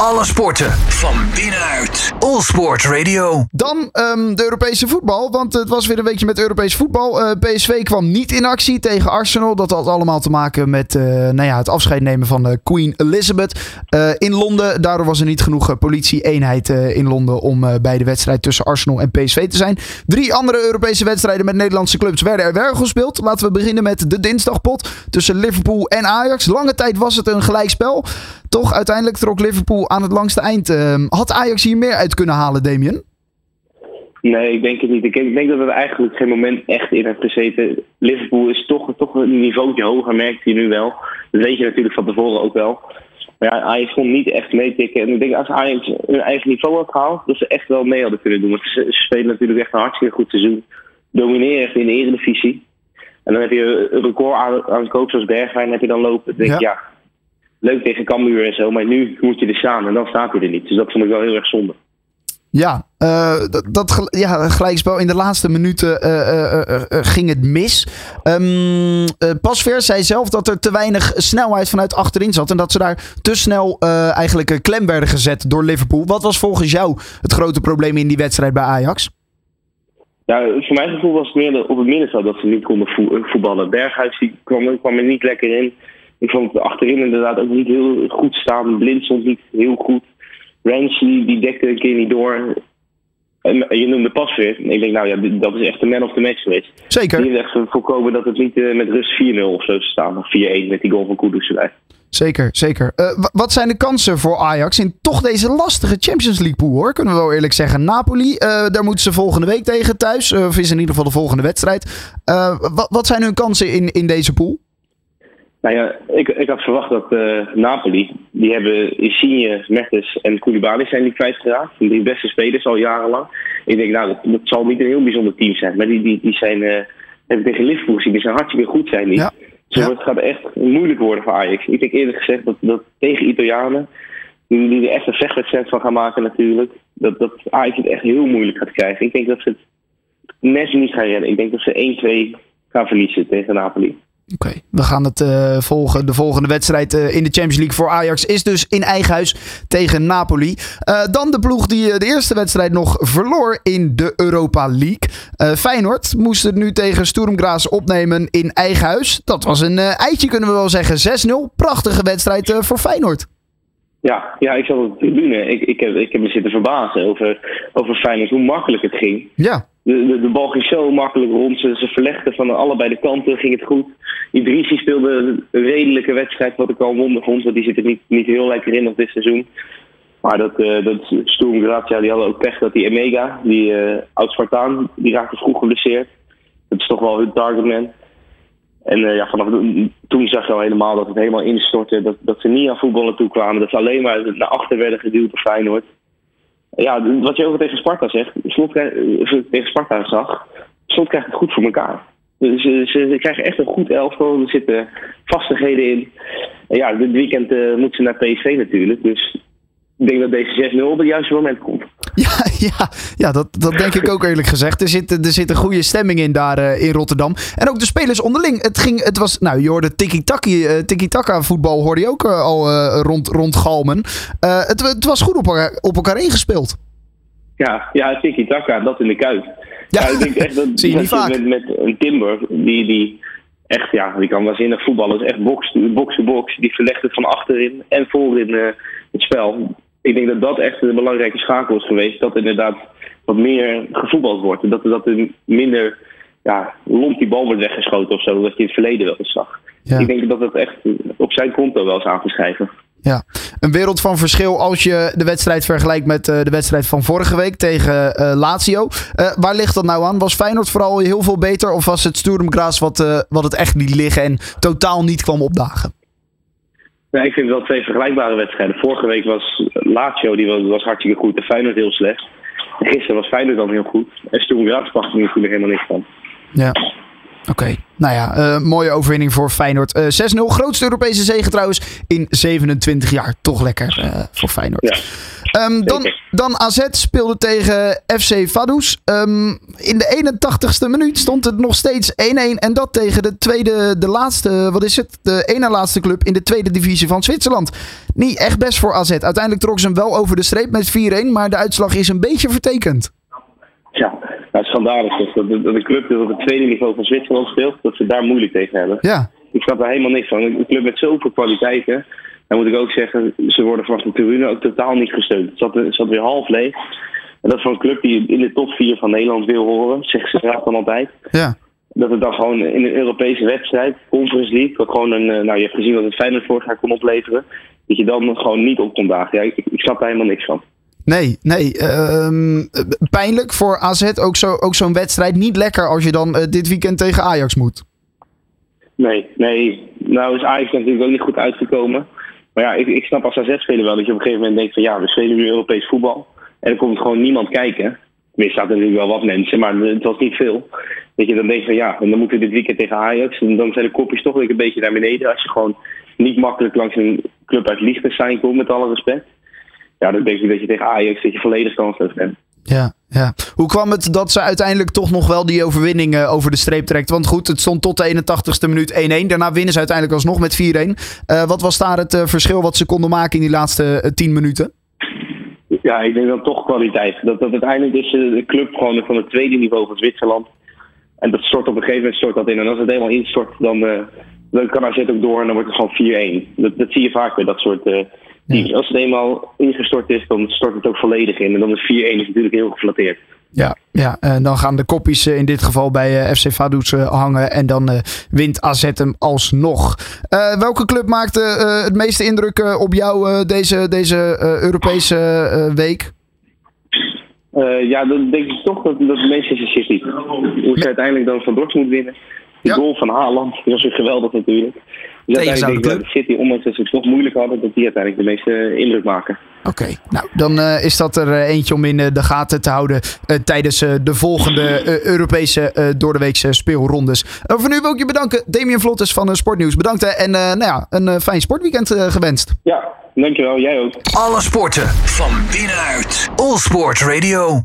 Alle sporten van binnenuit. All Sport Radio. Dan ehm, de Europese voetbal, want het was weer een weekje met Europees voetbal. Eh, PSV kwam niet in actie tegen Arsenal. Dat had allemaal te maken met eh, nou ja, het afscheid nemen van uh, Queen Elizabeth in Londen. Daardoor was er niet genoeg politie-eenheid in Londen om bij de wedstrijd tussen Arsenal en PSV te zijn. Drie andere Europese wedstrijden met Nederlandse clubs werden er wel gespeeld. Laten we beginnen met de dinsdagpot tussen Liverpool en Ajax. Lange tijd was het een gelijkspel. Toch, uiteindelijk trok Liverpool aan het langste eind. Ehm, had Ajax hier meer uit kunnen halen, Damien? Nee, ik denk het niet. Ik denk dat er eigenlijk geen moment echt in heeft gezeten. Liverpool is toch, toch een niveautje hoger, merkt je nu wel. Dat weet je natuurlijk van tevoren ook wel. Maar ja, Ajax kon niet echt meetikken. En ik denk als Ajax hun eigen niveau had gehaald, dat ze echt wel mee hadden kunnen doen. Want ze, spelen natuurlijk echt een hartstikke goed seizoen. Domineren in de eredivisie. En dan heb je een record aan, aan coach zoals Bergwijn heb je dan lopen. Dan denk ja leuk tegen Cambuur en zo. Maar nu moet je er staan en dan staat hij er niet. Dus dat vond ik wel heel erg zonde. Ja, uh, dat, dat ja, gelijkspel in de laatste minuten uh, uh, ging het mis. Um, Pasveer zei zelf dat er te weinig snelheid vanuit achterin zat. En dat ze daar te snel eigenlijk klem werden gezet door Liverpool. Wat was volgens jou het grote probleem in die wedstrijd bij Ajax? Ja, voor mijn gevoel was het meer op het middenveld dat ze niet konden voetballen. Berghuis die kwam, kwam er niet lekker in. Ik vond het achterin inderdaad ook niet heel goed staan. Blind stond niet heel goed. Ramsey die dekte een keer niet door. En je noemde pas weer. ik denk, nou ja, dat is echt de man of the match geweest. Zeker. Die heeft echt voorkomen dat het niet uh, met rust 4-0 of zo staan. Of 4-1 met die goal van Kudus erbij. Zeker, zeker. Uh, wat zijn de kansen voor Ajax in toch deze lastige Champions League pool hoor? Kunnen we wel eerlijk zeggen. Napoli, uh, daar moeten ze volgende week tegen thuis. of is in ieder geval de volgende wedstrijd. wat, wat zijn hun kansen in, in deze pool? Nou ja, ik, ik had verwacht dat uh, Napoli, die hebben Insigne, Mertens en Koulibaly zijn die kwijtgeraakt. Die drie beste spelers al jarenlang. Ik denk, nou, dat, zal niet een heel bijzonder team zijn. Maar die, die, die zijn, uh, hebben tegen Liverpool gezien, die zijn hartstikke goed zijn die. Ja. Dus het gaat echt moeilijk worden voor Ajax. Ik denk eerlijk gezegd dat, dat tegen Italianen, die, die er echt een vechtwedstrijd van gaan maken natuurlijk, dat, dat Ajax het echt heel moeilijk gaat krijgen. Ik denk dat ze het net niet gaan redden. Ik denk dat ze 1-2 gaan verliezen tegen Napoli. Oké, we gaan het uh, volgen. De volgende wedstrijd uh, in de Champions League voor Ajax is dus in eigen huis tegen Napoli. Uh, dan de ploeg die de eerste wedstrijd nog verloor in de Europa League. Feyenoord moest het nu tegen Sturm Graz opnemen in eigen huis. Dat was een eitje, kunnen we wel zeggen. 6-0. Prachtige wedstrijd voor Feyenoord. Ja, ja, ik zat op de tribune. Ik, ik, heb, ik heb me zitten verbazen over, over Feyenoord, hoe makkelijk het ging. Ja. De, de, bal ging zo makkelijk rond. Ze, verlegden van allebei de kanten, ging het goed. Idrissi speelde een redelijke wedstrijd, wat ik al wonder vond. Want die zit er niet, niet heel lekker in op dit seizoen. Maar dat, uh, dat Sturm die hadden ook pech dat die Emega, die uh, oud-Spartaan, die raakte vroeg geblesseerd. Dat is toch wel hun targetman. En uh, ja, vanaf toen zag je al helemaal dat het helemaal instortte. Dat, dat ze niet aan voetballen toe kwamen. Dat ze alleen maar naar achter werden geduwd door Feyenoord. Ja, wat je ook tegen Sparta zegt. Slot tegen Sparta zag. Slot krijgt het goed voor elkaar. Dus ze, ze, krijgen echt een goed elftal. Er zitten vastigheden in. En ja, dit weekend uh, moeten ze naar PSV natuurlijk. Dus ik denk dat deze 6-0 op het juiste moment komt. Ja, ja, ja dat, dat denk ik ook eerlijk gezegd. Er zit, er zit een goede stemming in daar uh, in Rotterdam. En ook de spelers onderling. Het, ging, het was, nou, je hoorde tiki-taka tiki voetbal hoorde je ook uh, al uh, rond, rondgalmen. het, het was goed op elkaar, op elkaar ingespeeld. Ja, ja tiki-taka, dat in de kuit. Ja, ja ik denk echt dat, Zie je niet vaak. Met, met een Timber, die, die echt, ja, die kan waanzinnig voetballen. is echt box-to-box. Die verlegt het van achterin en voorin het spel ik denk dat dat echt een belangrijke schakel is geweest. Dat inderdaad wat meer gevoetbald wordt. Dat, dat er minder ja, lomp die bal wordt weggeschoten of zo. Dat je in het verleden wel eens zag. Ik denk dat dat echt op zijn konto wel is aangeschreven. Ja, een wereld van verschil als je de wedstrijd vergelijkt met uh, de wedstrijd van vorige week tegen uh, Lazio. Uh, waar ligt dat nou aan? Was Feyenoord vooral heel veel beter of was het Sturm Graz wat, wat het echt niet liggen en totaal niet kwam opdagen? Ja, ik vind wel twee vergelijkbare wedstrijden. Vorige week was Lazio, die was, was hartstikke goed en Feyenoord heel slecht. En gisteren was Feyenoord dan heel goed. En Sturm Graz past er natuurlijk helemaal niks van. Ja. Oké, nou ja, uh, mooie overwinning voor Feyenoord. Uh, 6-0, grootste Europese zege trouwens in 27 jaar. Toch lekker uh, voor Feyenoord. Ja. Um, dan, dan AZ speelde tegen FC Vaduz. Um, in de 81ste minuut stond het nog steeds 1-1. En dat tegen de tweede, de laatste, wat is het? De ene laatste club in de tweede divisie van Zwitserland. Niet echt best voor AZ. Uiteindelijk trok ze hem wel over de streep met 4-1. Maar de uitslag is een beetje vertekend. Ja, nou, het is schandalig dat de, de club die op het tweede niveau van Zwitserland speelt, dat ze daar moeilijk tegen hebben. Ja. Ik snap daar helemaal niks van. Een club met zoveel kwaliteiten. Dan moet ik ook zeggen, ze worden vanaf de tribune ook totaal niet gesteund. Het zat, het zat weer half leeg. En dat is voor een club die in de top 4 van Nederland wil horen, zegt ze graag dan altijd. Ja. Dat het dan gewoon in een Europese wedstrijd, Conference League, wat gewoon een, nou je hebt gezien wat het Feyenoord vorig jaar kon opleveren, dat je dan gewoon niet op kon dagen. Ja, ik, ik snap daar helemaal niks van. Nee, nee. Uh, pijnlijk voor AZ. Ook, zo, ook zo'n wedstrijd. Niet lekker als je dan uh, dit weekend tegen Ajax moet. Nee, nee. Nou is Ajax natuurlijk ook niet goed uitgekomen. Maar ja, ik, ik snap als AZ-speler wel dat je op een gegeven moment denkt van ja, we spelen nu Europees voetbal. En er komt gewoon niemand kijken. Er natuurlijk wel wat mensen, maar het was niet veel. Dat je dan denkt van ja, en dan moeten we dit weekend tegen Ajax. En dan zijn de kopjes toch weer een beetje naar beneden. Als je gewoon niet makkelijk langs een club uit Liechtenstein komt, met alle respect ja, dan denk ik dat je tegen Ajax dat je volledig kansloos bent. Ja, ja. Hoe kwam het dat ze uiteindelijk toch nog wel die overwinning uh, over de streep trekt? Want goed, het stond tot de 81ste minuut 1-1. Daarna winnen ze uiteindelijk alsnog met 4-1. Uh, wat was daar het uh, verschil wat ze konden maken in die laatste 10 minuten? Ja, ik denk dan toch kwaliteit. Dat, dat uiteindelijk is de club gewoon van het tweede niveau van Zwitserland. En dat stort op een gegeven moment stort dat in. En als het helemaal instort, dan, dan kan AZ ook door en dan wordt het gewoon 4-1. Dat, dat zie je vaak bij dat soort teams. Als het eenmaal ingestort is, dan stort het ook volledig in. En dan is 4-1 is natuurlijk heel geflatteerd. Ja, ja, en dan gaan de kopjes in dit geval bij FC Vaduz hangen. En dan wint AZ hem alsnog. Uh, welke club maakte uh, het meeste indruk op jou deze, deze Europese week? ja, dan denk ik toch dat, dat Manchester City. Hoe ze uiteindelijk dan van Dortmund winnen. De ja. goal van Haaland, was weer geweldig natuurlijk. Dus uiteindelijk denk ik dat City, ondanks dat ze het toch moeilijk hadden, dat die uiteindelijk de meeste indruk maken. Oké, okay. nou dan uh, is dat er eentje om in uh, de gaten te houden tijdens de volgende Europese doordeweekse speelrondes. voor nu wil ik je bedanken, Damien Vlottes van Sportnieuws. Bedankt en nou ja, een fijn sportweekend gewenst. Ja, dankjewel. Jij ook. Alle sporten van binnenuit. All Sport Radio.